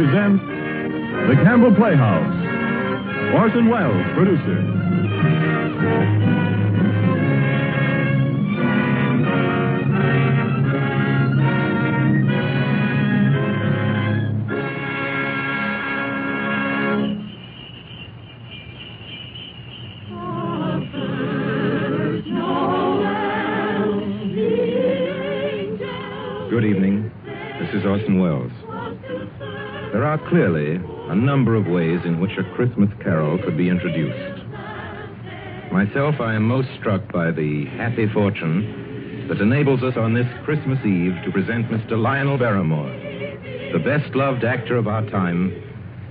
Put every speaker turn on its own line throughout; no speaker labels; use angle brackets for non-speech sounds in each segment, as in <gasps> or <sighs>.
present The Campbell Playhouse. Orson Welles, producer.
In which a Christmas carol could be introduced. Myself, I am most struck by the happy fortune that enables us on this Christmas Eve to present Mr. Lionel Barrymore, the best loved actor of our time,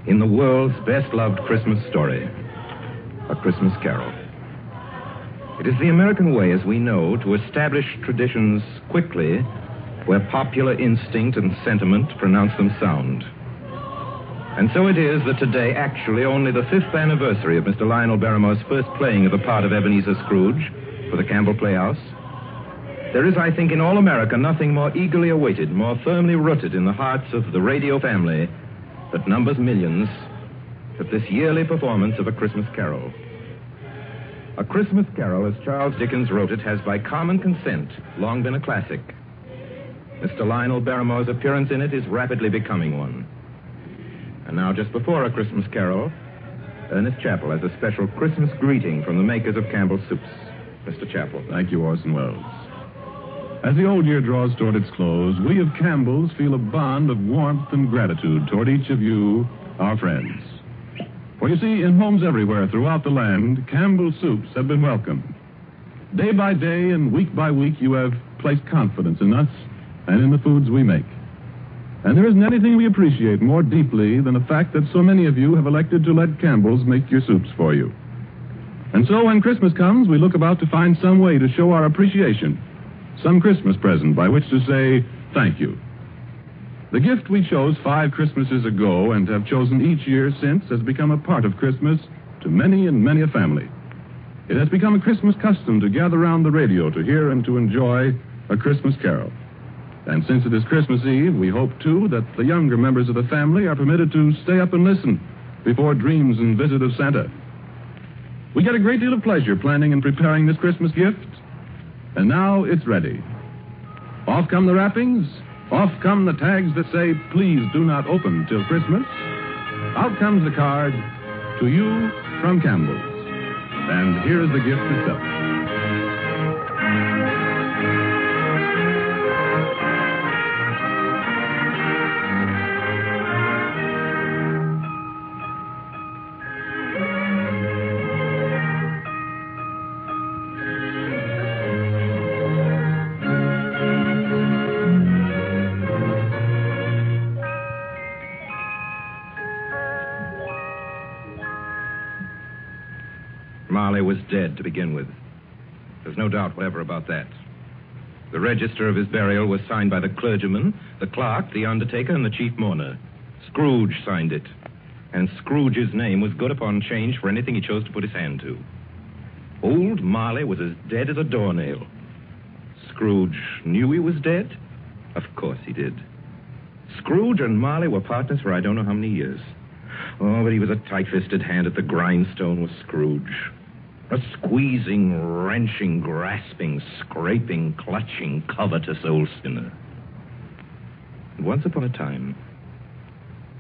in the world's best loved Christmas story, A Christmas Carol. It is the American way, as we know, to establish traditions quickly where popular instinct and sentiment pronounce them sound. And so it is that today, actually only the fifth anniversary of Mr. Lionel Barrymore's first playing of the part of Ebenezer Scrooge for the Campbell Playhouse, there is, I think, in all America nothing more eagerly awaited, more firmly rooted in the hearts of the radio family that numbers millions than this yearly performance of A Christmas Carol. A Christmas Carol, as Charles Dickens wrote it, has by common consent long been a classic. Mr. Lionel Barrymore's appearance in it is rapidly becoming one. And now, just before A Christmas Carol, Ernest Chappell has a special Christmas greeting from the makers of Campbell's Soups. Mr. Chappell.
Thank you, Orson Welles. As the old year draws toward its close, we of Campbell's feel a bond of warmth and gratitude toward each of you, our friends. For you see, in homes everywhere throughout the land, Campbell's soups have been welcomed. Day by day and week by week, you have placed confidence in us and in the foods we make. And there isn't anything we appreciate more deeply than the fact that so many of you have elected to let Campbell's make your soups for you. And so when Christmas comes, we look about to find some way to show our appreciation, some Christmas present by which to say thank you. The gift we chose five Christmases ago and have chosen each year since has become a part of Christmas to many and many a family. It has become a Christmas custom to gather around the radio to hear and to enjoy a Christmas carol. And since it is Christmas Eve, we hope, too, that the younger members of the family are permitted to stay up and listen before dreams and visit of Santa. We get a great deal of pleasure planning and preparing this Christmas gift, and now it's ready. Off come the wrappings, off come the tags that say, please do not open till Christmas. Out comes the card, to you from Campbell's. And here is the gift itself.
Was dead to begin with. There's no doubt whatever about that. The register of his burial was signed by the clergyman, the clerk, the undertaker, and the chief mourner. Scrooge signed it. And Scrooge's name was good upon change for anything he chose to put his hand to. Old Marley was as dead as a doornail. Scrooge knew he was dead? Of course he did. Scrooge and Marley were partners for I don't know how many years. Oh, but he was a tight fisted hand at the grindstone, was Scrooge. A squeezing, wrenching, grasping, scraping, clutching, covetous old sinner. Once upon a time,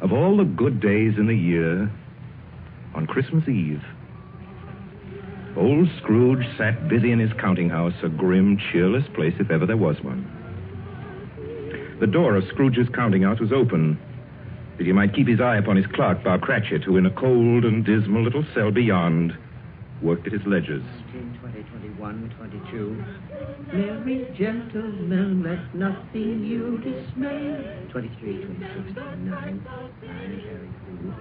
of all the good days in the year, on Christmas Eve, old Scrooge sat busy in his counting house, a grim, cheerless place if ever there was one. The door of Scrooge's counting house was open, that he might keep his eye upon his clerk, Bob Cratchit, who in a cold and dismal little cell beyond worked at his ledgers.
19, 20, 21, 22. Merry gentlemen, let nothing you dismay. 23, 26, 29. 9, carry 2.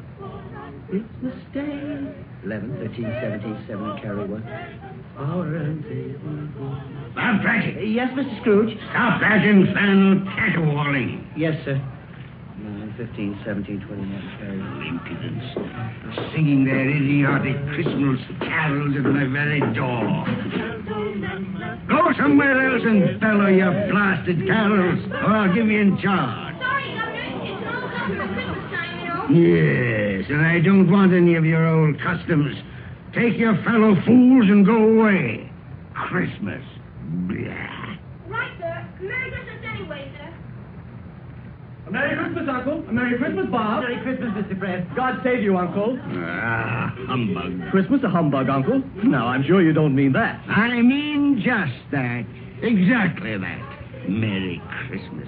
Christmas Day. 11, 13, 17, 7, carry 1. Our and
Bob Cratchit,
Yes, Mr. Scrooge?
stop that infernal caterwauling.
Yes, sir. 9, 15, 17, 21, carry 1.
Impudence. Singing their idiotic Christmas carols at my very door. Go somewhere else and bellow your blasted carols, or I'll give you in charge.
Sorry, Governor. It's almost time for Christmas time, you
Yes, and I don't want any of your old customs. Take your fellow fools and go away. Christmas. Blah.
Right, sir. Merry Christmas anyway, sir.
A Merry Christmas, Uncle. A Merry Christmas, Bob.
Merry Christmas, Mr. Fred.
God save you, Uncle.
Ah, humbug.
Christmas a humbug, Uncle? No, I'm sure you don't mean that.
I mean just that. Exactly that. Merry Christmas.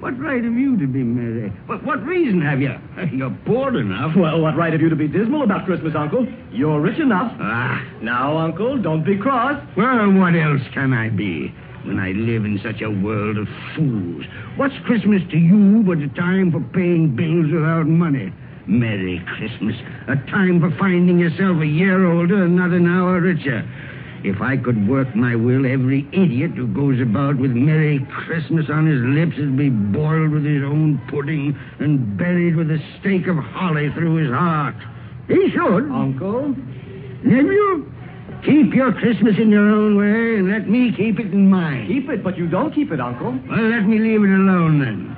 What right have you to be merry? What, what reason have you? <laughs> You're bored enough.
Well, what right have you to be dismal about Christmas, Uncle? You're rich enough.
Ah,
Now, Uncle, don't be cross.
well, what else can I be when I live in such a world of fools? What's Christmas to you but a time for paying bills without money? Merry Christmas. A time for finding yourself a year older and not an hour richer. If I could work my will, every idiot who goes about with Merry Christmas on his lips would be boiled with his own pudding and buried with a stake of holly through his heart. He should.
Uncle?
Nephew, keep your Christmas in your own way and let me keep it in mine.
Keep it, but you don't keep it, Uncle.
Well, let me leave it alone then.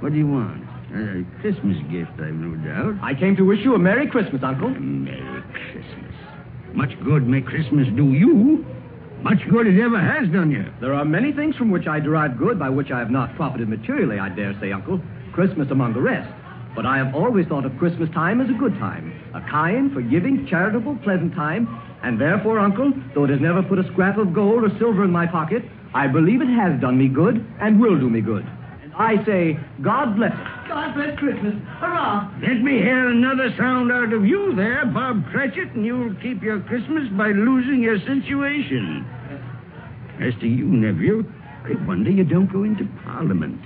What do you want? A Christmas gift, I've no doubt.
I came to wish you a Merry Christmas, Uncle.
Merry Christmas. Much good may Christmas do you. Much good it ever has done you.
There are many things from which I derive good by which I have not profited materially, I dare say, Uncle. Christmas among the rest. But I have always thought of Christmas time as a good time, a kind, forgiving, charitable, pleasant time. And therefore, Uncle, though it has never put a scrap of gold or silver in my pocket, I believe it has done me good and will do me good. And I say, God bless it.
God bless Christmas. Hurrah!
Let me hear another sound out of you there, Bob Cratchit, and you'll keep your Christmas by losing your situation. As to you, nephew, I wonder you don't go into Parliament.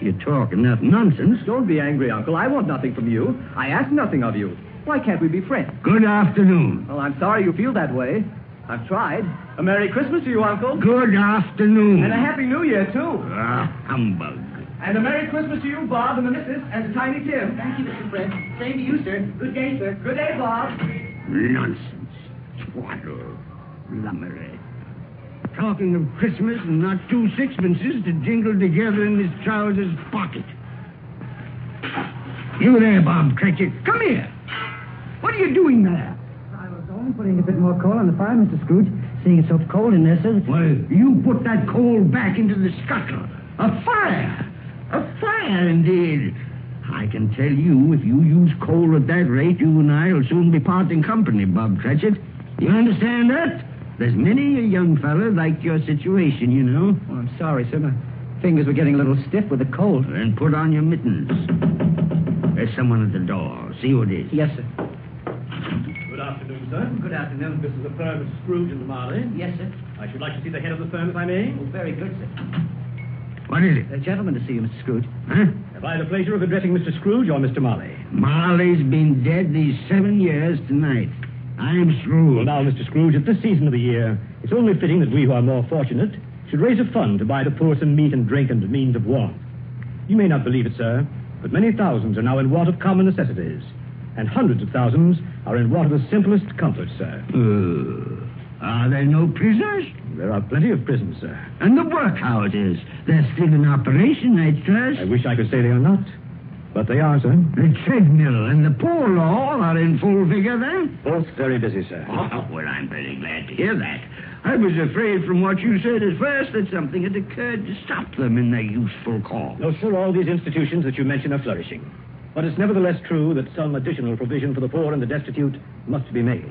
You talk enough nonsense.
Don't be angry, Uncle. I want nothing from you. I ask nothing of you. Why can't we be friends?
Good afternoon.
Well, I'm sorry you feel that way. I've tried. A Merry Christmas to you, Uncle.
Good afternoon.
And a Happy New Year, too.
Ah, humbug.
And a Merry Christmas to you, Bob, and the missus, and to Tiny Tim.
Thank you, Mr. Fred. Same to you, sir. Good day, sir.
Good day, Bob.
Nonsense. Twaddle. Lummery. Talking of Christmas and not two sixpences to jingle together in his trousers pocket. You there, Bob Cratchit. Come here. What are you doing there?
I was only putting a bit more coal on the fire, Mr. Scrooge. Seeing it's so cold in there, sir.
Well, you put that coal back into the scuttle. A fire. A fire, indeed. I can tell you, if you use coal at that rate, you and I will soon be parting company, Bob Cratchit. You understand that? There's many a young fellow like your situation, you know.
Oh, I'm sorry, sir. My fingers were getting a little stiff with the cold.
Then put on your mittens. There's someone at the door. See who it is.
Yes, sir.
Good afternoon, sir.
Good afternoon.
This is the firm of Scrooge and Marley.
Yes, sir.
I should like to see the head of the firm, if I may.
Oh, very good, sir.
What is it?
A gentleman to see you, Mr. Scrooge.
Huh?
Have I the pleasure of addressing Mr. Scrooge or Mr. Marley?
Marley's been dead these seven years tonight. I'm
Well,
Scrooge.
now, Mr. Scrooge, at this season of the year, it's only fitting that we who are more fortunate should raise a fund to buy the poor some meat and drink and means of warmth. You may not believe it, sir, but many thousands are now in want of common necessities, and hundreds of thousands are in want of the simplest comforts, sir.
Uh, are there no prisoners?
There are plenty of prisons, sir.
And the workhouses? They're still in operation, I trust.
I wish I could say they are not, but they are, sir.
The treadmill and the poor law are in full vigor then?
Both very busy, sir.
Oh, well, I'm very glad to hear that. I was afraid from what you said at first that something had occurred to stop them in their useful cause.
No, sir, all these institutions that you mention are flourishing. But it's nevertheless true that some additional provision for the poor and the destitute must be made.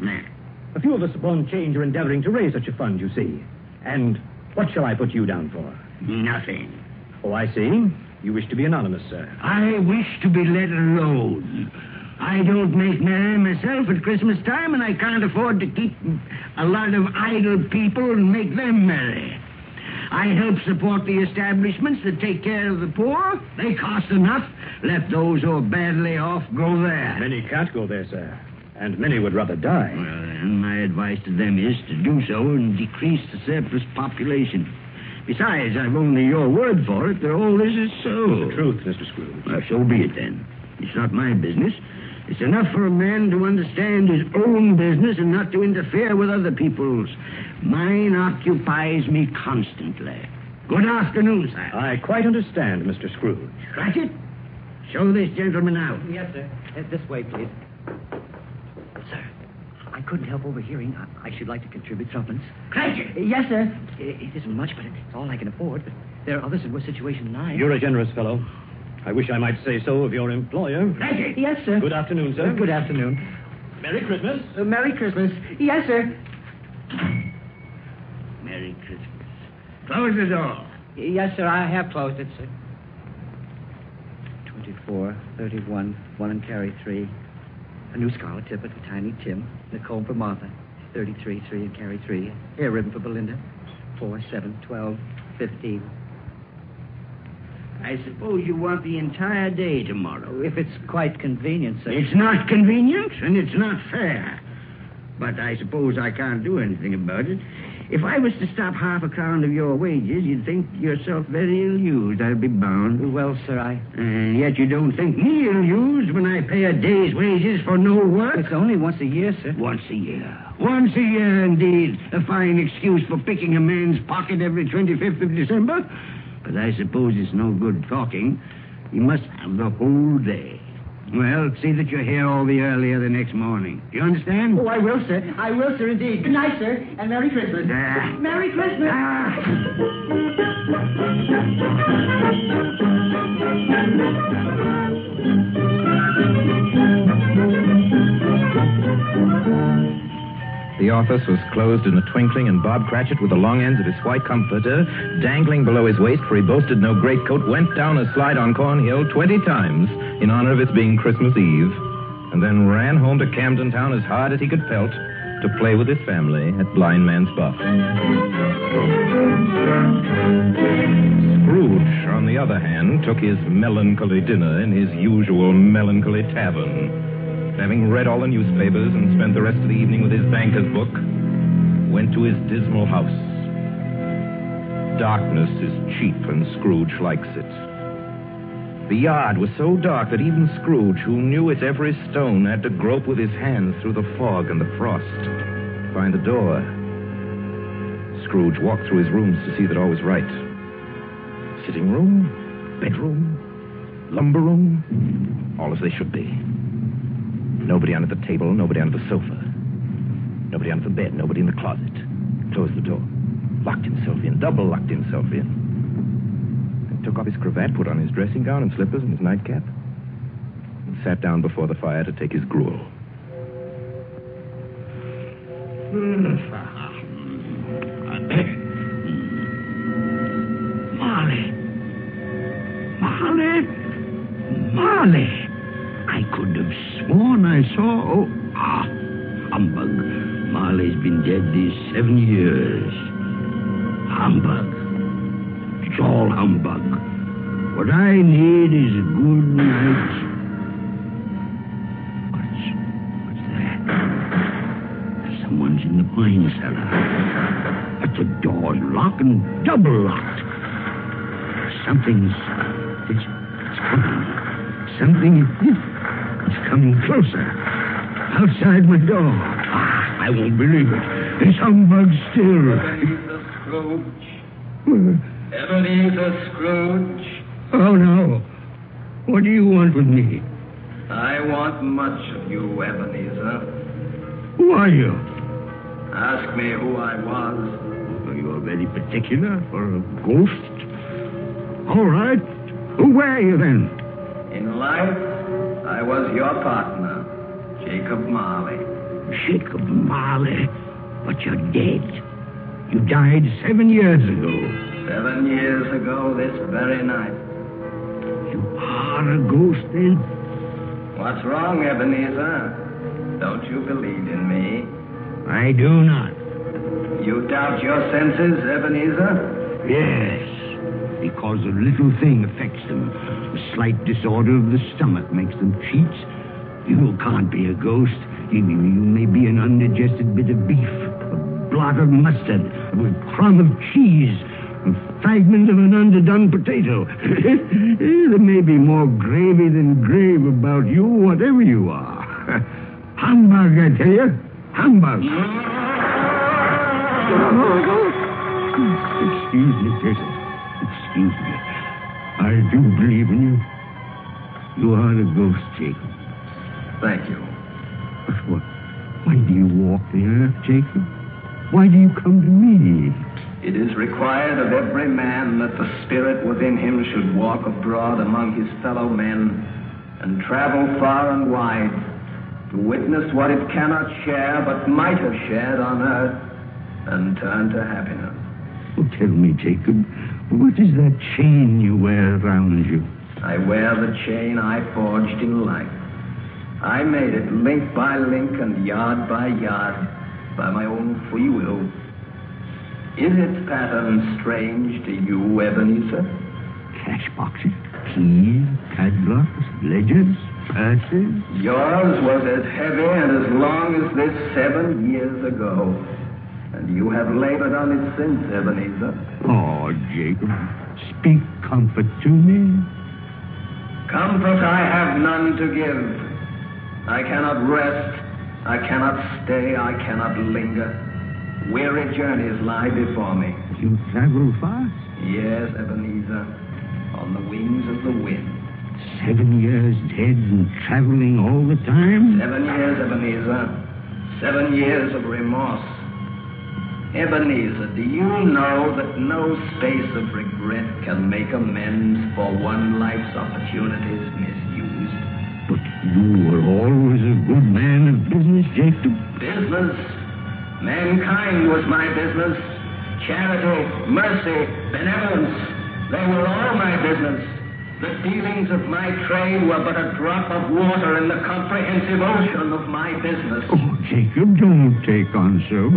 A few of us upon change are endeavoring to raise such a fund, you see. And what shall I put you down for?
Nothing.
Oh, I see. You wish to be anonymous, sir.
I wish to be let alone. I don't make merry myself at Christmas time, and I can't afford to keep a lot of idle people and make them merry. I help support the establishments that take care of the poor. They cost enough. Let those who are badly off go there.
Many can't go there, sir. And many would rather die.
Well, then, my advice to them is to do so and decrease the surplus population. Besides, I've only your word for it that all this is so.
The truth, Mr. Scrooge.
Well, so be it then. It's not my business. It's enough for a man to understand his own business and not to interfere with other people's. Mine occupies me constantly. Good afternoon, sir.
I quite understand, Mr. Scrooge.
Cratchit? Show this gentleman out.
Yes, sir. Uh, this way, please. Sir, I couldn't help overhearing. I, I should like to contribute something.
Cratchit!
Uh, Yes, sir. It, it isn't much, but it's all I can afford. But there are others in worse situation than I.
You're a generous fellow. I wish I might say so of your employer.
Cratchit!
Yes, sir.
Good afternoon, sir.
Good afternoon.
Merry Christmas.
Uh, Merry Christmas. Yes, sir.
Merry Christmas. Close the door.
Yes, sir. I have closed it, sir. 24, 31, 1 and carry 3. A new scarlet tippet for Tiny Tim. Comb for Martha. 33, 3 and carry 3. Hair ribbon for Belinda. 4, 7, 12, 15.
I suppose you want the entire day tomorrow.
If it's quite convenient, sir.
It's not convenient and it's not fair. But I suppose I can't do anything about it. If I was to stop half a crown of your wages, you'd think yourself very ill-used, I'll be bound.
Well, sir, I.
And yet you don't think me ill-used when I pay a day's wages for no work?
It's only once a year, sir.
Once a year. Once a year, indeed. A fine excuse for picking a man's pocket every 25th of December. But I suppose it's no good talking. You must have the whole day. Well, see that you're here all the earlier the next morning. You understand?
Oh, I will, sir. I will, sir, indeed. Good night, sir, and Merry Christmas.
Ah.
Merry Christmas.
Ah.
The office was closed in a twinkling, and Bob Cratchit, with the long ends of his white comforter dangling below his waist, for he boasted no greatcoat, went down a slide on Cornhill 20 times in honor of its being Christmas Eve, and then ran home to Camden Town as hard as he could pelt to play with his family at Blind Man's Buff. Scrooge, on the other hand, took his melancholy dinner in his usual melancholy tavern. Having read all the newspapers and spent the rest of the evening with his banker's book, went to his dismal house. Darkness is cheap, and Scrooge likes it. The yard was so dark that even Scrooge, who knew its every stone, had to grope with his hands through the fog and the frost to find the door. Scrooge walked through his rooms to see that all was right. Sitting room, bedroom, lumber room, all as they should be. Nobody under the table, nobody under the sofa. Nobody under the bed, nobody in the closet. Closed the door. Locked himself in, double locked himself in. And took off his cravat, put on his dressing gown and slippers and his nightcap. And sat down before the fire to take his gruel.
Marley. Marley. Marley. Saw. Oh, ah, humbug. Marley's been dead these seven years. Humbug. It's all humbug. What I need is a good night. What's, what's that? Someone's in the wine cellar. But the door's locked and double locked. Something's. It's, it's coming. Something is. It's coming closer. Outside my door. Ah, I won't believe it. It's humbug still.
Ebenezer Scrooge. Ebenezer Scrooge.
Oh, no. What do you want with me?
I want much of you, Ebenezer.
Who are you?
Ask me who I was.
Oh, You're very particular for a ghost. All right. Who were you then?
In life, I was your partner, Jacob Marley.
Jacob Marley. But you're dead. You died seven years ago.
Seven years ago this very night.
You are a ghost then?
What's wrong, Ebenezer? Don't you believe in me?
I do not.
You doubt your senses, Ebenezer?
Yes. Because a little thing affects them. A slight disorder of the stomach makes them cheats. You can't be a ghost. You, you may be an undigested bit of beef, a blot of mustard, a crumb of cheese, a fragment of an underdone potato. <laughs> there may be more gravy than grave about you, whatever you are. <laughs> Humbug, I tell you. Humbug. Excuse me, Jacob. Excuse me. I do believe in you. You are a ghost, Jacob.
Thank you.
But what? Why do you walk the earth, Jacob? Why do you come to me?
It is required of every man that the spirit within him should walk abroad among his fellow men and travel far and wide to witness what it cannot share but might have shared on earth and turn to happiness.
Oh, tell me, Jacob, what is that chain you wear around you?
I wear the chain I forged in life. I made it link by link and yard by yard by my own free will. Is its pattern strange to you, Ebenezer?
Cash boxes, keys, padlocks, ledgers, purses.
Yours was as heavy and as long as this seven years ago. And you have labored on it since, Ebenezer.
Oh, Jacob, speak comfort to me.
Comfort I have none to give. I cannot rest. I cannot stay. I cannot linger. Weary journeys lie before me.
You travel fast.
Yes, Ebenezer, on the wings of the wind.
Seven years dead and traveling all the time.
Seven years, Ebenezer. Seven years of remorse. Ebenezer, do you know that no space of regret can make amends for one life's opportunities misused?
You were always a good man of business, Jacob.
Business? Mankind was my business. Charity, mercy, benevolence, they were all my business. The dealings of my trade were but a drop of water in the comprehensive ocean of my business.
Oh, Jacob, don't take on so.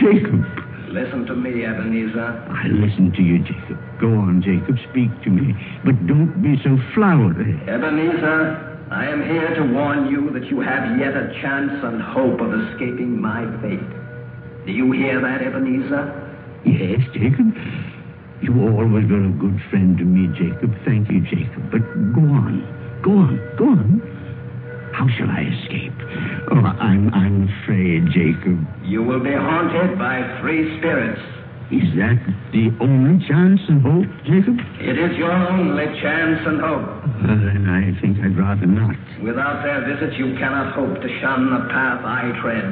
Jacob.
Listen to me, Ebenezer.
I listen to you, Jacob. Go on, Jacob. Speak to me. But don't be so flowery.
Ebenezer, I am here to warn you that you have yet a chance and hope of escaping my fate. Do you hear that, Ebenezer?
Yes, Jacob. You always were a good friend to me, Jacob. Thank you, Jacob. But go on. Go on. Go on. How shall I escape? Oh, I'm, I'm afraid, Jacob.
You will be haunted by three spirits.
Is that the only chance and hope, Jacob?
It is your only chance and hope.
Uh, then I think I'd rather not.
Without their visit, you cannot hope to shun the path I tread.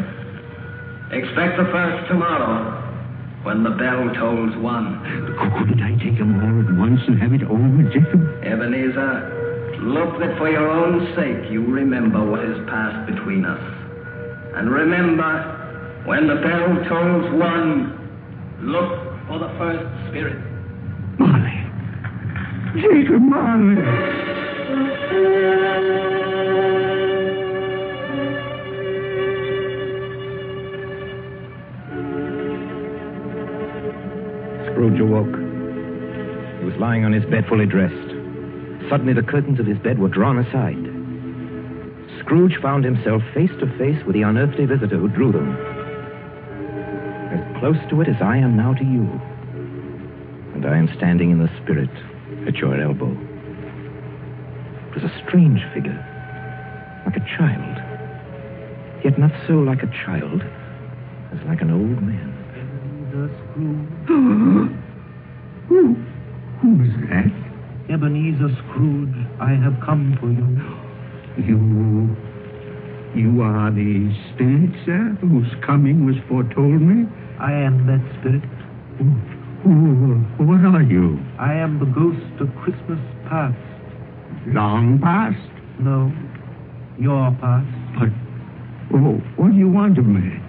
Expect the first tomorrow, when the bell tolls one.
Couldn't I take them all at once and have it over, Jacob?
Ebenezer, look that for your own sake you remember what has passed between us. And remember, when the bell tolls one, look for the first spirit.
Marley. Jacob Marley.
Scrooge awoke. He was lying on his bed fully dressed. Suddenly, the curtains of his bed were drawn aside. Scrooge found himself face to face with the unearthly visitor who drew them. As close to it as I am now to you. And I am standing in the spirit at your elbow. It was a strange figure, like a child. Yet not so like a child as like an old man. <gasps>
Who? Who is that?
Ebenezer Scrooge, I have come for you. <gasps>
You. You are the spirit, sir, whose coming was foretold me?
I am that spirit.
Who, who, what are you?
I am the ghost of Christmas past.
Long past?
No, your past.
But, oh, what do you want of me?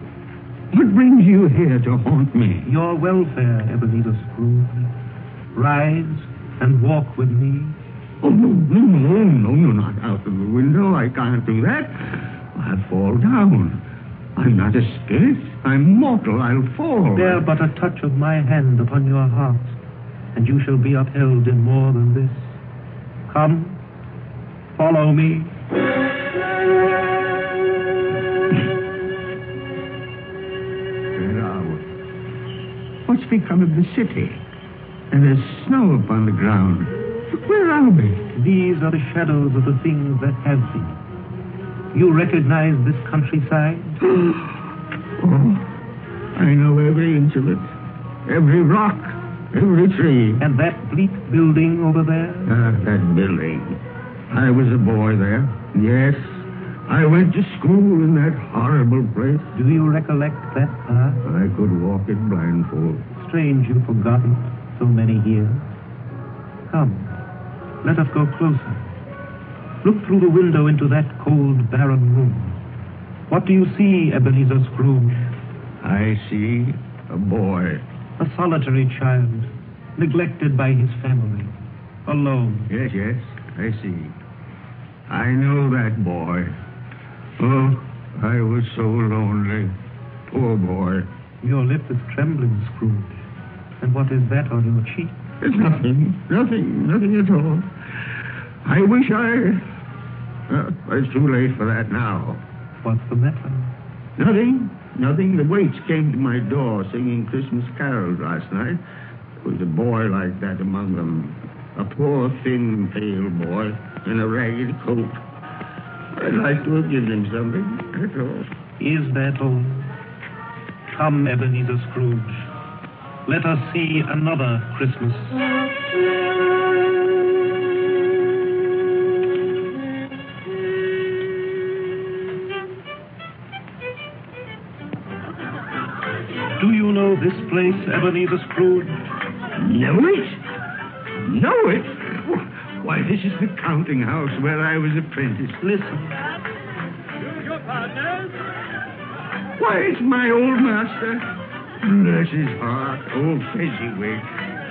What brings you here to haunt me?
Your welfare, Ebenezer Scrooge. Rise and walk with me.
Oh, no, no, no, no, you're not out of the window. I can't do that. I'll fall down. I'm not a spirit. I'm mortal. I'll fall.
Bear but a touch of my hand upon your heart, and you shall be upheld in more than this. Come, follow me.
Where are we? What's become of the city? And there's snow upon the ground. Where are we?
These are the shadows of the things that have been. You recognize this countryside?
Oh, <sighs> I know every inch of it. Every rock, every tree.
And that bleak building over there?
Ah, that building. I was a boy there. Yes. I went to school in that horrible place.
Do you recollect that path?
I could walk it blindfold.
Strange you've forgotten so many years. Come, let us go closer. Look through the window into that cold, barren room. What do you see, Ebenezer Scrooge?
I see a boy.
A solitary child, neglected by his family, alone.
Yes, yes, I see. I know that boy. Oh, I was so lonely. Poor boy.
Your lip is trembling, Scrooge. And what is that on your cheek?
It's nothing. Nothing. Nothing at all. I wish I. Uh, it's too late for that now.
What's the matter?
Nothing. Nothing. The waits came to my door singing Christmas carols last night. There was a boy like that among them. A poor, thin, pale boy in a ragged coat. I'd like to have given him something. That's all.
Is that all? Come, Ebenezer Scrooge. Let us see another Christmas. Know this place, Ebenezer Scrooge?
Know it? Know it? Why, this is the counting house where I was apprenticed.
Listen. Your partner?
Why, it's my old master. Bless his heart, old Fezziwig.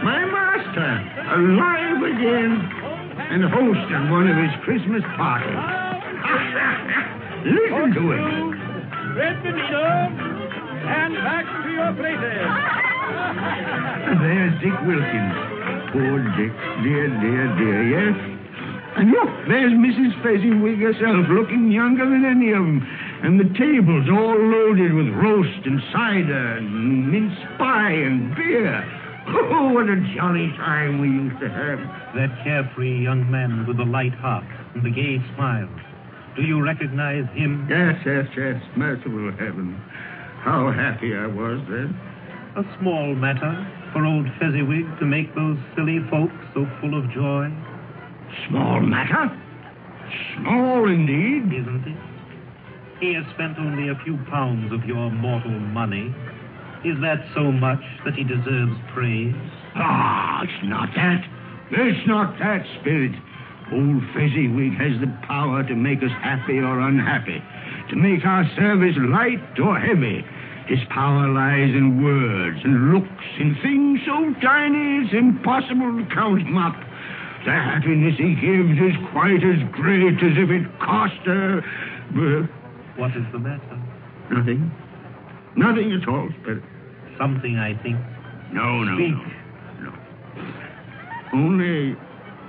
My master, alive again, and hosting one of his Christmas parties. <laughs> Listen to him.
Red Benito, and back to your places. <laughs>
There's Dick Wilkins. Poor Dick. Dear, dear, dear, yes? And look, there's Mrs. Fezziwig herself, looking younger than any of them. And the tables all loaded with roast and cider and mince pie and beer. Oh, what a jolly time we used to have.
That carefree young man with the light heart and the gay smile. Do you recognize him?
Yes, yes, yes. Merciful heaven. How happy I was then.
A small matter for old Fezziwig to make those silly folks so full of joy,
Small matter? Small indeed.
isn't it? He has spent only a few pounds of your mortal money. Is that so much that he deserves praise?
Ah, it's not that. It's not that, Spirit. Old Fezziwig has the power to make us happy or unhappy, to make our service light or heavy. His power lies in words and looks, in things so tiny it's impossible to count them up. The happiness he gives is quite as great as if it cost her. Uh,
What is the matter?
nothing. Nothing at all, Spirit.
Something, I think.
No, no,
Speak.
no. No. Only,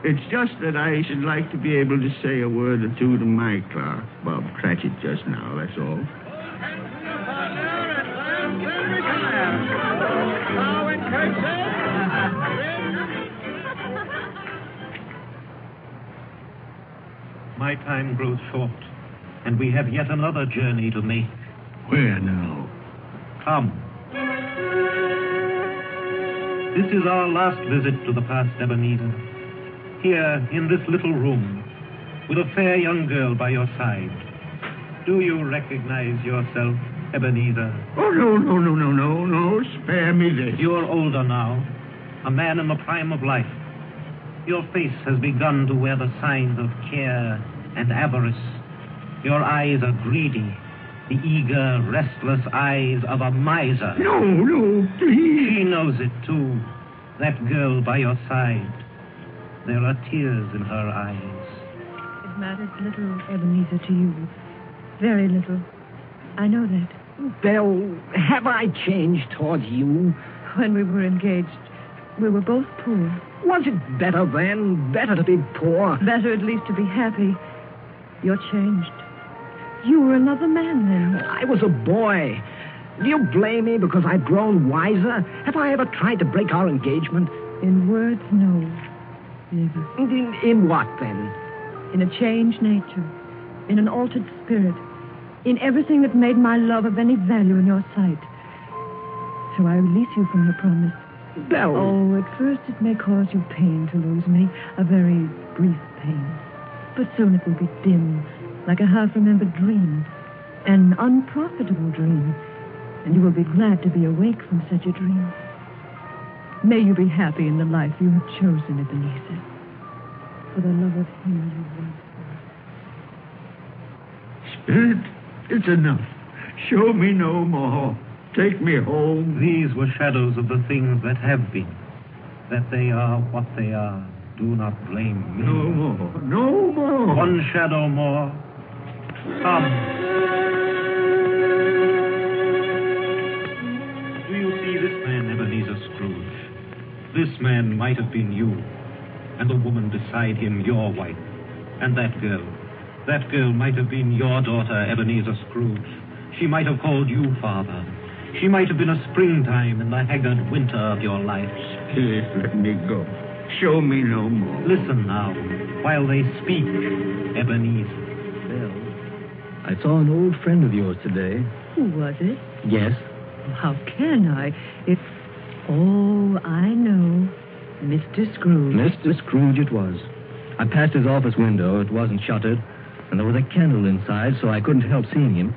it's just that I should like to be able to say a word or two to my clerk, Bob Cratchit, just now, that's all.
My time grows short, and we have yet another journey to make.
Where now?
Come. This is our last visit to the past Ebenezer. Here, in this little room, with a fair young girl by your side. Do you recognize yourself, Ebenezer?
Oh, no, no, no, no, no, no. Spare me this.
You're older now, a man in the prime of life. Your face has begun to wear the signs of care and avarice. Your eyes are greedy, the eager, restless eyes of a miser.
No, no, please.
She knows it too, that girl by your side. There are tears in her eyes.
It matters little, Ebenezer, to you. Very little. I know that.
Belle, have I changed toward you?
When we were engaged, we were both poor.
Was it better then? Better to be poor?
Better at least to be happy. You're changed. You were another man then.
I was a boy. Do you blame me because I've grown wiser? Have I ever tried to break our engagement?
In words, no. Never.
In, in what, then?
In a changed nature. In an altered spirit. In everything that made my love of any value in your sight. So I release you from your promise.
Belle.
Oh, at first it may cause you pain to lose me. A very brief pain. But soon it will be dim, like a half-remembered dream, an unprofitable dream, and you will be glad to be awake from such a dream. May you be happy in the life you have chosen, Ebenezer, for the love of him you once
Spirit, it's enough. Show me no more. Take me home.
These were shadows of the things that have been. That they are what they are. Do not blame me.
No more. No more.
One shadow more. Come. Do you see this man, Ebenezer Scrooge? This man might have been you, and the woman beside him your wife, and that girl. That girl might have been your daughter, Ebenezer Scrooge. She might have called you father. She might have been a springtime in the haggard winter of your life.
Please let me go. Show me no more.
Listen now, while they speak, Ebenezer.
Well, I saw an old friend of yours today.
Who was it?
Yes.
How can I? It's. Oh, I know. Mr. Scrooge.
Mr. Scrooge it was. I passed his office window. It wasn't shuttered, and there was a candle inside, so I couldn't help seeing him.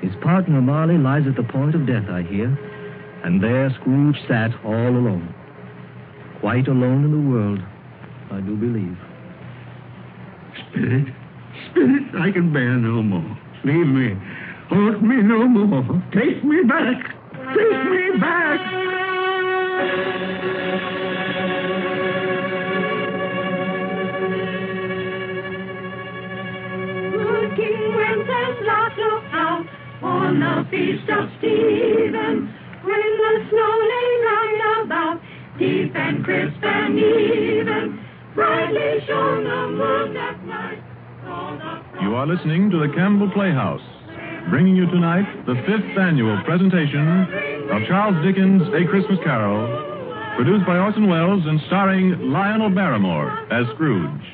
His partner, Marley, lies at the point of death, I hear. And there Scrooge sat all alone. Quite alone in the world, I do believe.
Spirit, Spirit, I can bear no more. Leave me. Haunt me no more. Take me back. Take me back.
Good King Wenceslas looked out on the feast of Stephen, when the snow lay round about, deep and crisp and even. Brightly shone the moon that night.
You are listening to the Campbell Playhouse, bringing you tonight the fifth annual presentation of Charles Dickens' A Christmas Carol, produced by Orson Welles and starring Lionel Barrymore as Scrooge.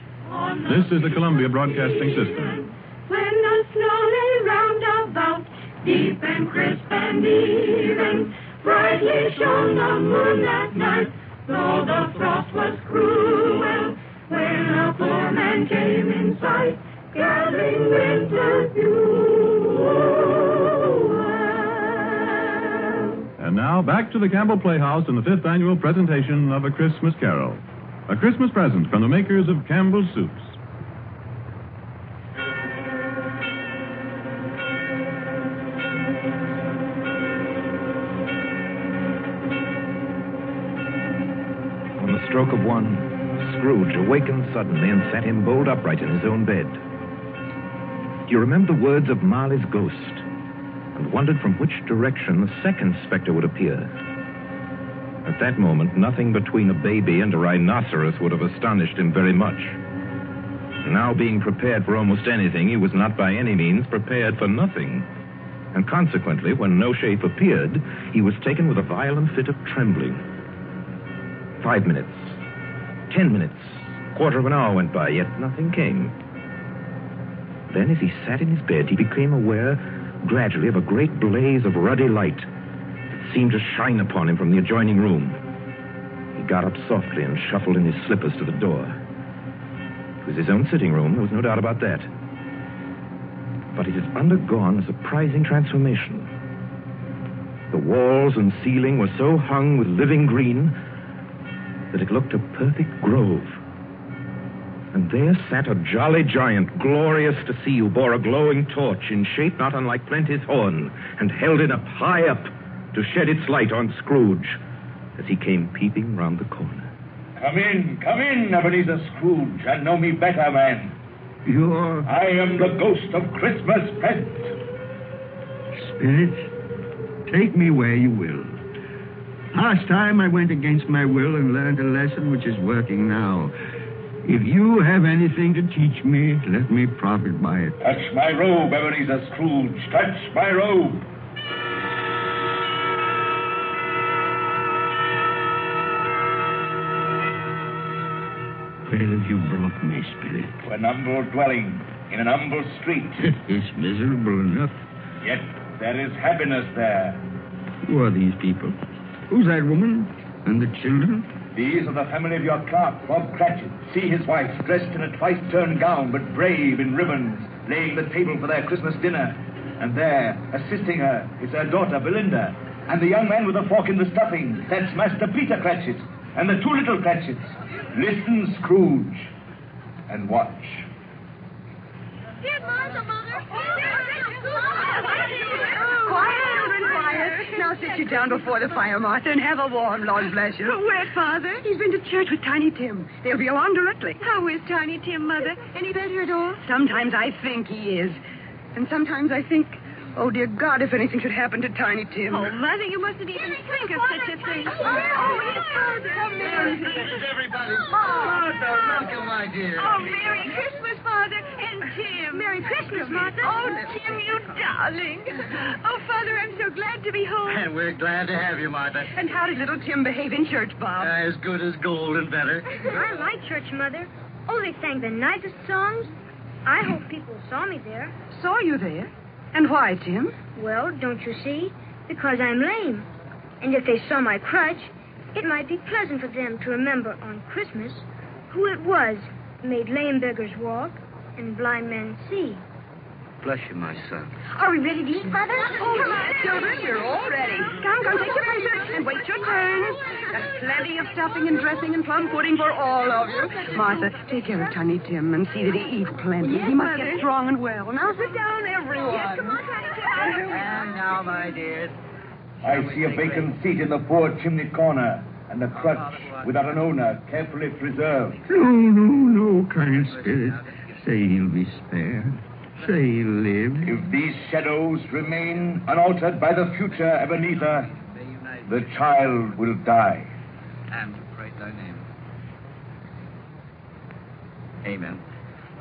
This is the Columbia Broadcasting System.
When the snow lay round about, deep and crisp and even, brightly shone the moon that night, though the frost was cruel. When a poor man came in sight, gathering winter.
And now back to the Campbell Playhouse and the fifth annual presentation of A Christmas Carol. A Christmas present from the makers of Campbell's Soups.
Scrooge awakened suddenly and sat him bolt upright in his own bed. You remember the words of Marley's ghost? And wondered from which direction the second specter would appear. At that moment, nothing between a baby and a rhinoceros would have astonished him very much. Now, being prepared for almost anything, he was not by any means prepared for nothing. And consequently, when no shape appeared, he was taken with a violent fit of trembling. Five minutes, ten minutes, quarter of an hour went by, yet nothing came. Then, as he sat in his bed, he became aware gradually of a great blaze of ruddy light that seemed to shine upon him from the adjoining room. He got up softly and shuffled in his slippers to the door. It was his own sitting room, there was no doubt about that. But it had undergone a surprising transformation. The walls and ceiling were so hung with living green that it looked a perfect grove. And there sat a jolly giant, glorious to see, who bore a glowing torch in shape not unlike Plenty's horn, and held it up high up to shed its light on Scrooge as he came peeping round the corner.
Come in, come in, Ebenezer Scrooge, and know me better, man.
You're
I am the ghost of Christmas present.
Spirit, take me where you will. Last time I went against my will and learned a lesson which is working now. If you have anything to teach me, let me profit by it.
Touch my robe, Ebenezer Scrooge. Touch my robe.
Where have you brought me, Spirit?
To an humble dwelling in an humble street. <laughs>
it's miserable enough.
Yet there is happiness there.
Who are these people? Who's that woman? And the children?
These are the family of your clerk, Bob Cratchit. See his wife, dressed in a twice-turned gown, but brave in ribbons, laying the table for their Christmas dinner. And there, assisting her, is her daughter, Belinda. And the young man with the fork in the stuffing, that's Master Peter Cratchit. And the two little Cratchits. Listen, Scrooge, and watch.
Children, quiet. Now sit you down before the fire, Martha, and have a warm, Lord bless you.
Where, Father?
He's been to church with Tiny Tim. They'll be along directly.
How is Tiny Tim, Mother? Any better at all?
Sometimes I think he is. And sometimes I think, oh, dear God, if anything should happen to Tiny Tim.
Oh, Mother, you mustn't even think of such a thing.
Oh, yes, oh, Father.
Come in.
everybody. Martha, welcome, my dear.
Oh, Merry Christmas, Father. And Tim.
Merry Christmas, Martha.
Oh, Tim, you darling. Oh, Father, I'm so glad to be home.
And we're glad to have you, Martha.
And how did little Tim behave in church, Bob?
Uh, as good as gold and better.
I like church, Mother. Oh, they sang the nicest songs. I hope people saw me there.
Saw you there? And why, Jim?
Well, don't you see? Because I'm lame. And if they saw my crutch, it might be pleasant for them to remember on Christmas who it was made lame beggars walk and blind men see.
Bless you, my son.
Are we ready to eat, Mother?
Oh, come on, children, you're all ready. Come, come, take your places and wait your turn. There's plenty of stuffing and dressing and plum pudding for all of you. Martha, take care of Tiny Tim and see that he eats plenty.
Yes,
he must
Mother.
get strong and well. Now sit down, everyone.
Yes, come on, Tiny Tim.
And now, my dears,
I see a vacant seat in the poor chimney corner, and a crutch without an owner, carefully preserved.
No, no, no, kind spirit. Say he'll be spared. Say he'll live.
If these shadows remain unaltered by the future Ebenezer, the child will die.
and to pray thy name. Amen.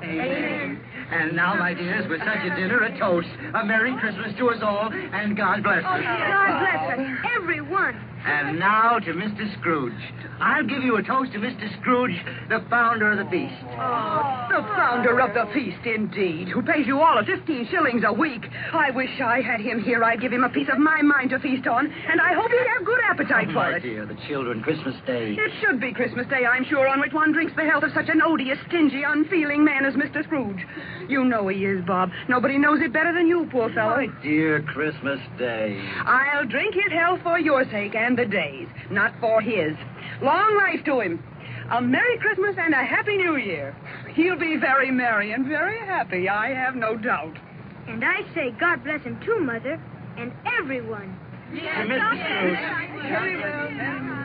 Amen.
And now, my dears, with such a dinner, a toast. A Merry Christmas to us all, and God bless us.
Oh, God bless us, everyone.
And now to Mr. Scrooge. I'll give you a toast to Mr. Scrooge, the founder of the feast.
Oh, the founder of the feast, indeed, who pays you all of 15 shillings a week. I wish I had him here. I'd give him a piece of my mind to feast on, and I hope he'd have good appetite
Oh,
for
my
it.
dear, the children, Christmas Day.
It should be Christmas Day, I'm sure, on which one drinks the health of such an odious, stingy, unfeeling man as Mr. Scrooge. You know he is, Bob. Nobody knows it better than you, poor fellow.
My dear Christmas Day.
I'll drink his health for your sake and the day's, not for his. Long life to him. A Merry Christmas and a Happy New Year. He'll be very merry and very happy, I have no doubt.
And I say God bless him too, Mother, and everyone.
Yes, Mr. Scrooge.
Very well.
There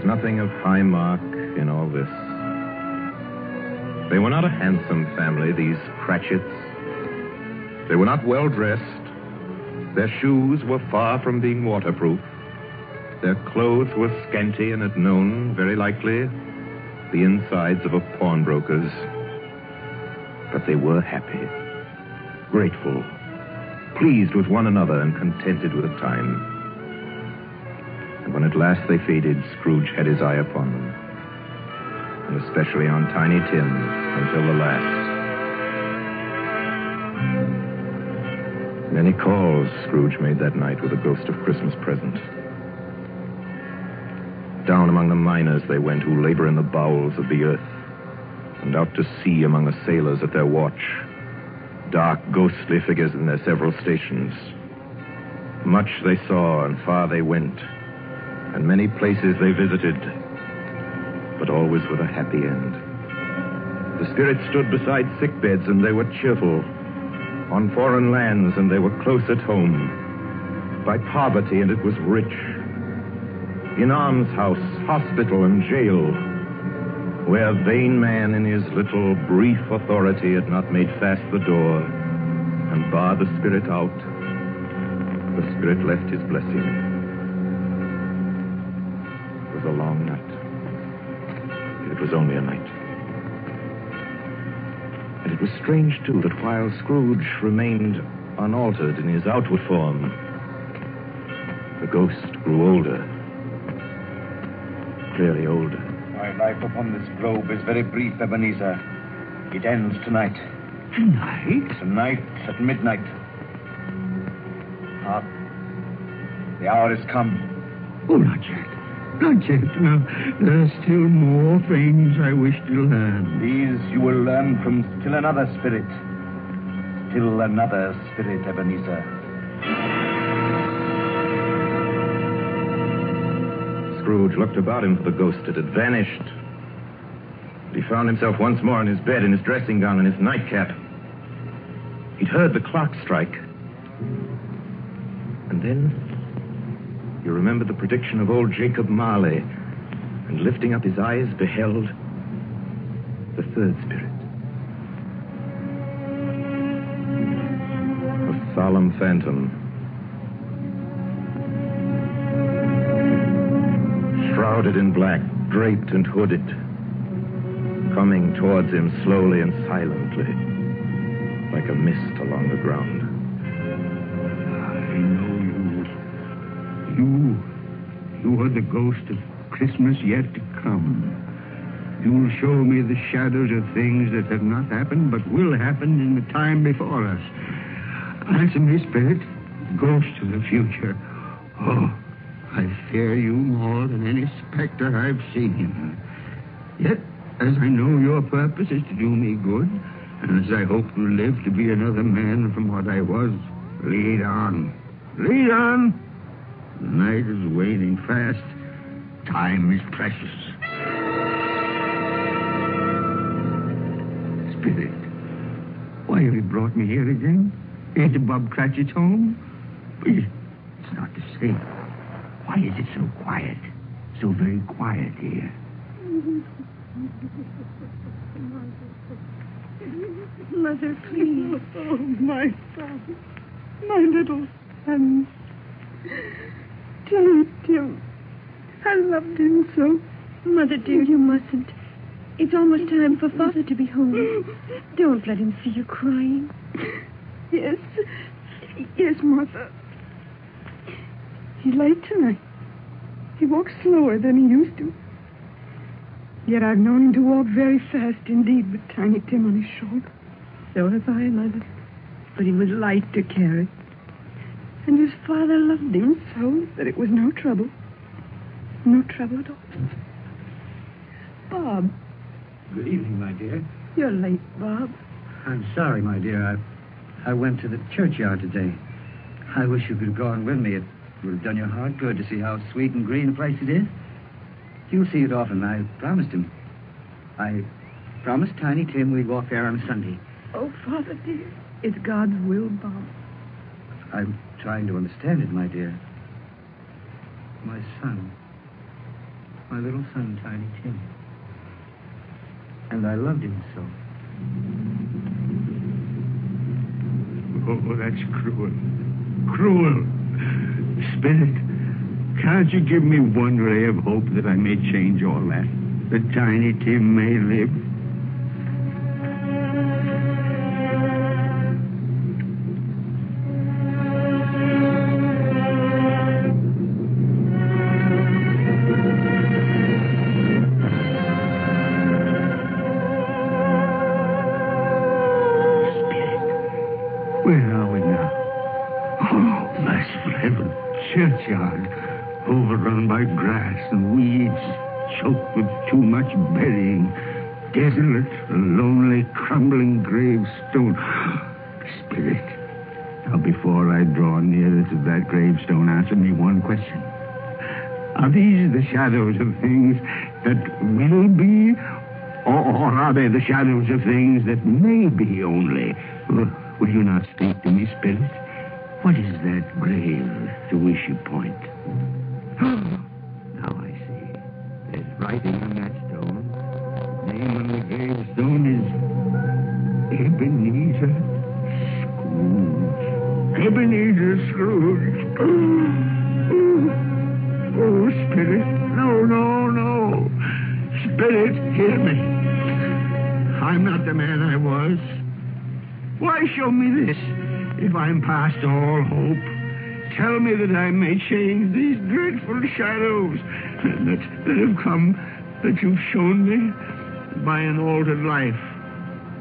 was nothing of high mark in all this. They were not a handsome family, these Cratchits. They were not well dressed. Their shoes were far from being waterproof. Their clothes were scanty and had known, very likely, the insides of a pawnbroker's. But they were happy, grateful, pleased with one another, and contented with the time. When at last they faded, Scrooge had his eye upon them. And especially on Tiny Tim until the last. Many calls Scrooge made that night with a ghost of Christmas present. Down among the miners they went who labor in the bowels of the earth, and out to sea among the sailors at their watch. Dark, ghostly figures in their several stations. Much they saw and far they went, and many places they visited, but always with a happy end. The spirits stood beside sick beds and they were cheerful. On foreign lands and they were close at home. By poverty and it was rich. In almshouse, hospital, and jail, where vain man in his little brief authority had not made fast the door and barred the spirit out, the spirit left his blessing. It was only a night. And it was strange, too, that while Scrooge remained unaltered in his outward form, the ghost grew older. Clearly older.
My life upon this globe is very brief, Ebenezer. It ends tonight.
Tonight?
Tonight at midnight. Ah, the hour has come.
Oh, not yet. Not yet. Now, there are still more things I wish to learn.
These you will learn from still another spirit. Still another spirit, Ebenezer.
Scrooge looked about him for the ghost. It had vanished. But he found himself once more in his bed, in his dressing gown and his nightcap. He'd heard the clock strike. And then you remembered the prediction of old Jacob Marley, and lifting up his eyes, beheld the third spirit. A solemn phantom shrouded in black, draped and hooded, coming towards him slowly and silently, like a mist along the ground.
I know you. You. Are the ghost of Christmas yet to come. You'll show me the shadows of things that have not happened but will happen in the time before us. Answer me, Spirit. Ghost of the future. Oh, I fear you more than any specter I've seen. Yet, as I know your purpose is to do me good, and as I hope to live to be another man from what I was, lead on. Lead on. The night is waning fast. Time is precious. Spirit, why have you brought me here again? Into Bob Cratchit's home? It's not the same. Why is it so quiet? So very quiet here.
Mother, please.
Oh, my son. My little son. Tell Tim. I loved him so.
Mother, dear, you mustn't. It's almost time for Father to be home. Don't let him see you crying.
Yes. Yes, Martha. He's late tonight. He walks slower than he used to. Yet I've known him to walk very fast indeed with Tiny Tim on his shoulder.
So have I, Mother. But he was light to carry.
And his father loved him so that it was no trouble. No trouble at all. Bob,
Good evening, my dear.
you're late, Bob.
I'm sorry, my dear. I, I went to the churchyard today. I wish you could have gone with me. It would have done your heart good to see how sweet and green a place it is. You'll see it often. I promised him. I promised Tiny Tim we'd walk there on Sunday.
Oh, Father, dear, it's God's will, Bob.
I'm trying to understand it, my dear. My son. My little son, Tiny Tim. And I loved him so.
Oh, oh, that's cruel. Cruel. Spirit, can't you give me one ray of hope that I may change all that? That Tiny Tim may live? Burying. Desolate, lonely, crumbling gravestone. Spirit. Now, before I draw nearer to that gravestone, answer me one question. Are these the shadows of things that will be? Or, or are they the shadows of things that may be only? Will, you not speak to me, Spirit? What is that grave to which you point? <gasps> now I see. There's writing on Ebenezer Scrooge. Ebenezer Scrooge. Oh, Spirit. No, no, no. Spirit, hear me. I'm not the man I was. Why show me this if I'm past all hope? Tell me that I may change these dreadful shadows that, that have come, that you've shown me by an altered life.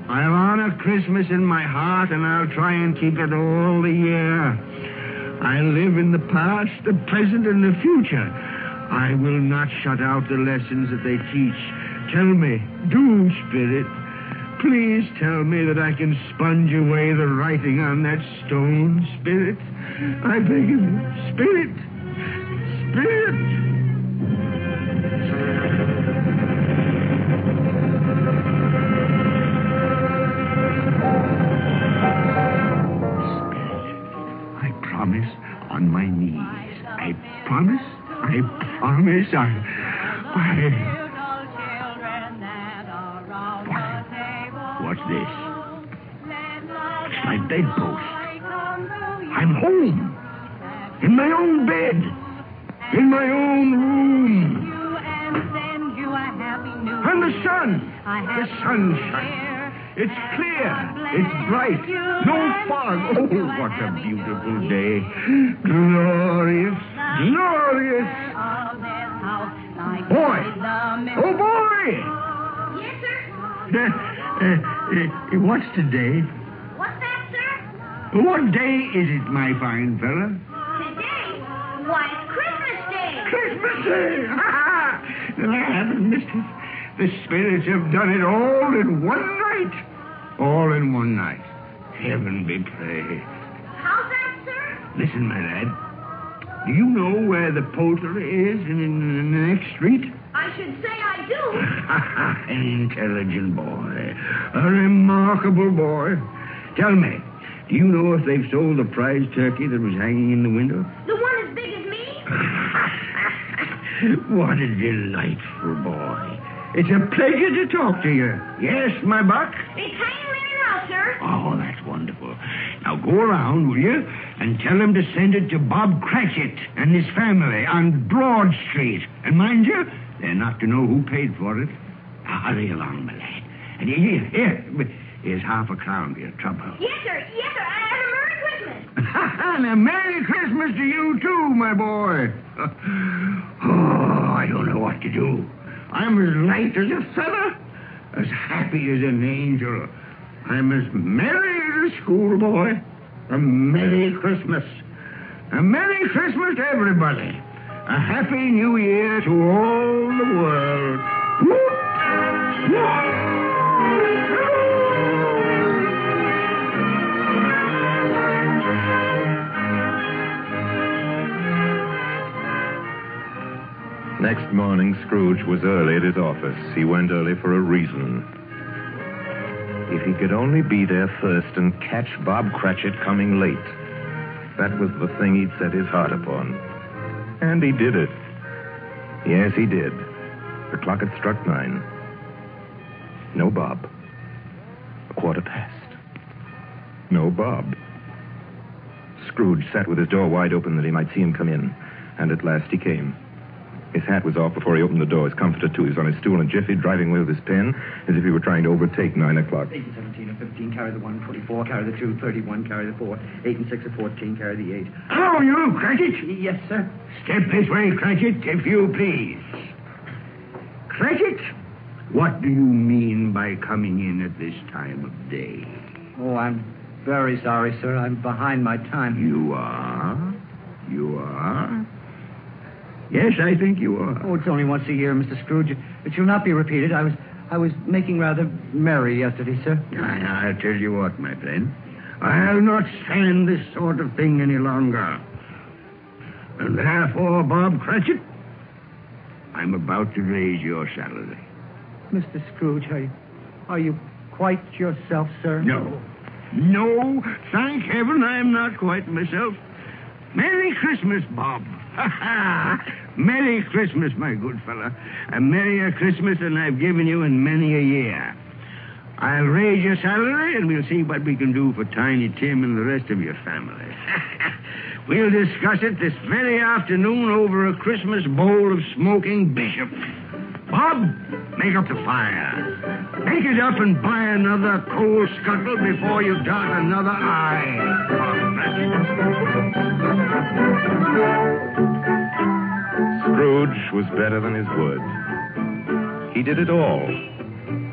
I'll honor Christmas in my heart, and I'll try and keep it all the year. I live in the past, the present, and the future. I will not shut out the lessons that they teach. Tell me, do, Spirit, please tell me that I can sponge away the writing on that stone, Spirit. I beg of you, Spirit, Spirit. Promise on my knees. I promise. I promise. I. I. What? What's this? It's my bedpost. I'm home. In my own bed. In my own room. And the sun. The sunshine. It's clear. It's bright. No fog. Oh, what a beautiful day. Glorious. Glorious. Boy. Oh, boy.
Yes, sir?
Uh, uh, uh, what's today?
What's that, sir?
What day is it, my fine fella?
Today? Why, it's Christmas Day.
Christmas Day. Ha <laughs> ha! I haven't missed it. The spirits have done it all in one night. All in one night. Heaven be praised.
How's that, sir?
Listen, my lad. Do you know where the poultry is in, in, in the next street?
I should say I do.
An <laughs> intelligent boy. A remarkable boy. Tell me, do you know if they've sold the prize turkey that was hanging in the window?
The one as big as me? <laughs>
What a delightful boy. It's a pleasure to talk to you. Yes, my buck?
It's hanging there now, sir.
Oh, that's wonderful. Now go around, will you, and tell them to send it to Bob Cratchit and his family on Broad Street. And mind you, they're not to know who paid for it. Now hurry along, my lad. And here, here, here's half a crown for your trouble.
Yes, sir. Yes, sir. And a Merry Christmas. <laughs>
and a Merry Christmas to you, too, my boy. <laughs> oh, I don't know what to do. I'm as light as a feather, as happy as an angel. I'm as merry as a schoolboy. A Merry Christmas. A Merry Christmas to everybody. A Happy New Year to all the world. Whoop! Whoop!
Next morning, Scrooge was early at his office. He went early for a reason. If he could only be there first and catch Bob Cratchit coming late. That was the thing he'd set his heart upon. And he did it. Yes, he did. The clock had struck nine. No Bob. A quarter past. No Bob. Scrooge sat with his door wide open that he might see him come in. And at last he came. His hat was off before he opened the door. His comforter, too. He was on his stool and jiffy, driving away with his pen as if he were trying to overtake nine o'clock.
8 and 17 and 15, carry the 1, 24, carry the 2, 31, carry the 4, 8 and 6 and 14, carry the 8.
Hello, you, Cratchit.
Yes, sir.
Step this way, Cratchit, if you please. Cratchit, what do you mean by coming in at this time of day?
Oh, I'm very sorry, sir. I'm behind my time.
You are? You are? Yes, I think you are.
Oh, it's only once a year, Mr. Scrooge. It shall not be repeated. I was I was making rather merry yesterday, sir.
I, I'll tell you what, my friend. I'll not stand this sort of thing any longer. And therefore, Bob Cratchit, I'm about to raise your salary.
Mr. Scrooge, are you, are you quite yourself, sir?
No. No, thank heaven I'm not quite myself. Merry Christmas, Bob. <laughs> Ha ha! Merry Christmas, my good fellow. A merrier Christmas than I've given you in many a year. I'll raise your salary and we'll see what we can do for Tiny Tim and the rest of your family. <laughs> we'll discuss it this very afternoon over a Christmas bowl of smoking bishop. Bob, make up the fire. Make it up and buy another coal scuttle before you dot another I.
Scrooge was better than his word. He did it all,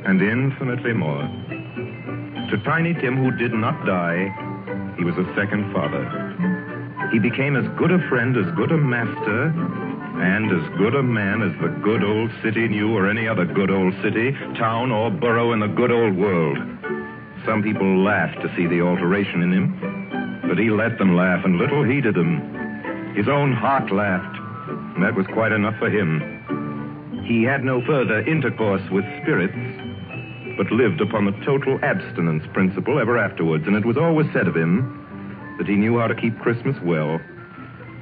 and infinitely more. To Tiny Tim, who did not die, he was a second father. He became as good a friend, as good a master, and as good a man as the good old city knew, or any other good old city, town, or borough in the good old world. Some people laughed to see the alteration in him, but he let them laugh, and little heeded them. His own heart laughed, and that was quite enough for him. He had no further intercourse with spirits, but lived upon the total abstinence principle ever afterwards, and it was always said of him that he knew how to keep Christmas well,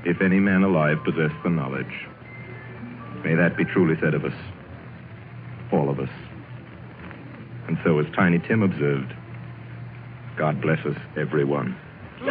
if any man alive possessed the knowledge. May that be truly said of us, all of us. And so, as Tiny Tim observed, God bless us, everyone.
You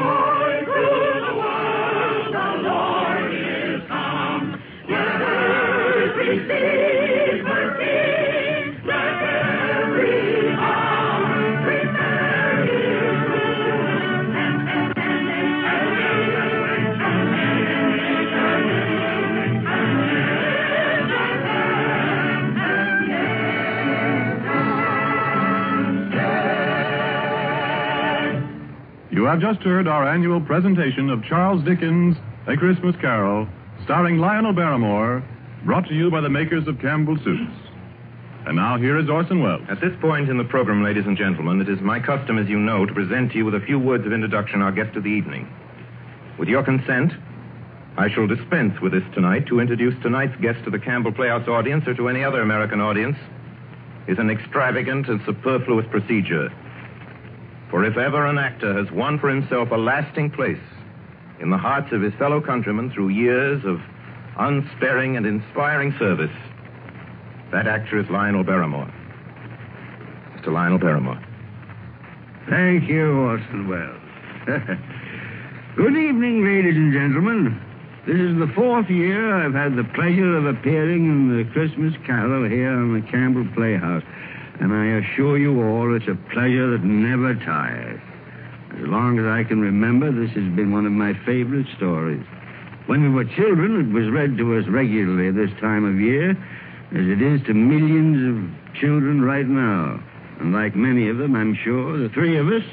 have just heard our annual presentation of Charles Dickens' A Christmas Carol, starring Lionel Barrymore, brought to you by the makers of Campbell Soups. And now here is Orson Welles.
At this point in the program, ladies and gentlemen, it is my custom, as you know, to present to you with a few words of introduction our guest of the evening. With your consent, I shall dispense with this tonight to introduce tonight's guest to the Campbell Playhouse audience or to any other American audience is an extravagant and superfluous procedure. For if ever an actor has won for himself a lasting place in the hearts of his fellow countrymen through years of unsparing and inspiring service, that actor is Lionel Barrymore. Mr. Lionel Barrymore.
Thank you, Orson Welles. <laughs> Good evening, ladies and gentlemen. This is the fourth year I've had the pleasure of appearing in the Christmas Carol here on the Campbell Playhouse. And I assure you all it's a pleasure that never tires. As long as I can remember, this has been one of my favorite stories. When we were children, it was read to us regularly this time of year, as it is to millions of children right now. And like many of them, I'm sure, the three of us,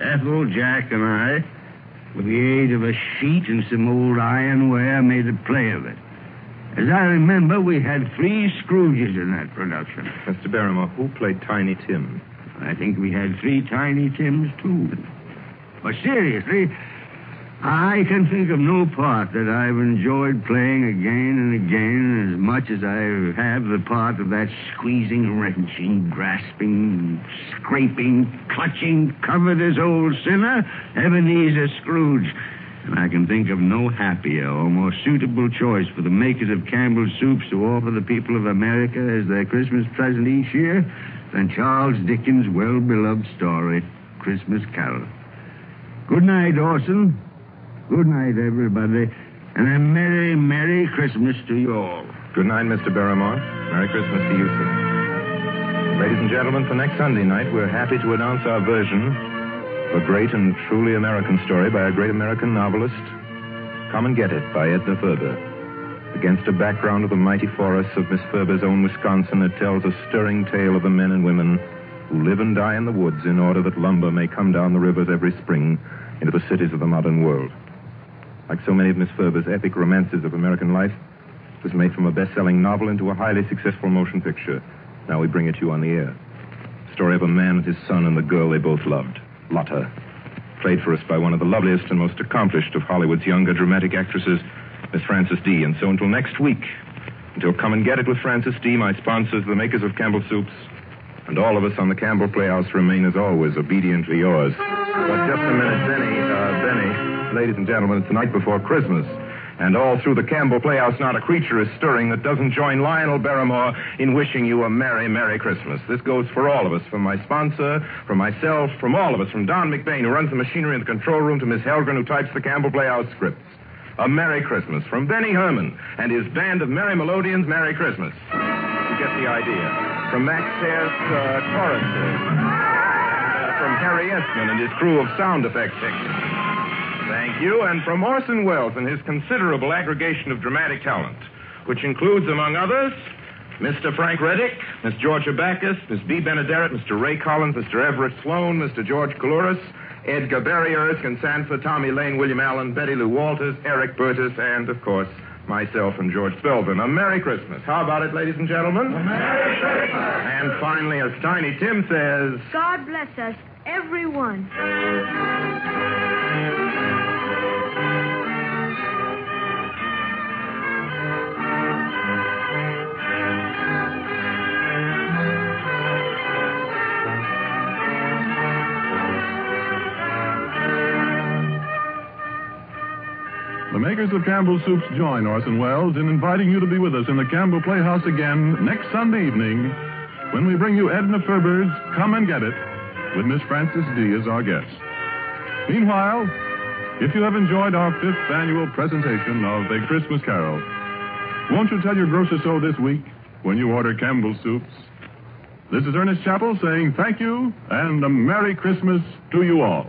Ethel, Jack, and I, with the aid of a sheet and some old ironware, made a play of it. As I remember, we had three Scrooges in that production.
Mr. Barrymore, who played Tiny Tim?
I think we had three Tiny Tims, too. But seriously, I can think of no part that I've enjoyed playing again and again as much as I have the part of that squeezing, wrenching, grasping, scraping, clutching, covetous old sinner, Ebenezer Scrooge. And I can think of no happier or more suitable choice for the makers of Campbell's Soups to offer the people of America as their Christmas present each year than Charles Dickens' well beloved story, Christmas Carol. Good night, Orson. Good night, everybody. And a Merry, Merry Christmas to you all.
Good night, Mr. Barrymore. Merry Christmas to you, sir. Ladies and gentlemen, for next Sunday night, we're happy to announce our version a great and truly American story by a great American novelist. Come and Get It by Edna Ferber. Against a background of the mighty forests of Miss Ferber's own Wisconsin, it tells a stirring tale of the men and women who live and die in the woods in order that lumber may come down the rivers every spring into the cities of the modern world. Like so many of Miss Ferber's epic romances of American life, it was made from a best-selling novel into a highly successful motion picture. Now we bring it to you on the air. Story of a man and his son and the girl they both loved, Lotta. Played for us by one of the loveliest and most accomplished of Hollywood's younger dramatic actresses, Miss Frances Dee. And so until next week, until Come and Get It with Frances Dee., my sponsors, the makers of Campbell Soups, and all of us on the Campbell Playhouse remain, as always, obediently yours. But just a minute, Benny. Uh, Benny, ladies and gentlemen, it's the night before Christmas. And all through the Campbell Playhouse, not a creature is stirring that doesn't join Lionel Barrymore in wishing you a Merry, Merry Christmas. This goes for all of us, from my sponsor, from myself, from all of us, from Don McBain, who runs the machinery in the control room, to Miss Helgren, who types the Campbell Playhouse scripts. A Merry Christmas from Benny Herrmann and his band of Merry Melodians. Merry Christmas. You get the idea. From Max Sayre's uh, choruses. Uh, from Harry Esman and his crew of sound effects. Thank you. And from Orson Welles and his considerable aggregation of dramatic talent, which includes, among others, Mr. Frank Readick, Miss Georgia Backus, Miss Bea Benaderet, Mr. Ray Collins, Mr. Everett Sloane, Mr. George Coulouris, Edgar Barrier, Erskine Sanford, Tommy Lane, William Allen, Betty Lou Walters, Eric Burtis, and, of course, myself and George Spelvin. A Merry Christmas. How about it, ladies and gentlemen? A Merry Christmas. And finally, as Tiny Tim says,
God bless us, everyone.
Makers of Campbell Soups join Orson Welles in inviting you to be with us in the Campbell Playhouse again next Sunday evening when we bring you Edna Ferber's Come and Get It with Miss Frances Dee. as our guest. Meanwhile, if you have enjoyed our fifth annual presentation of A Christmas Carol, won't you tell your grocer so this week when you order Campbell Soups? This is Ernest Chappell saying thank you and a Merry Christmas to you all.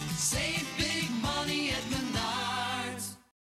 Save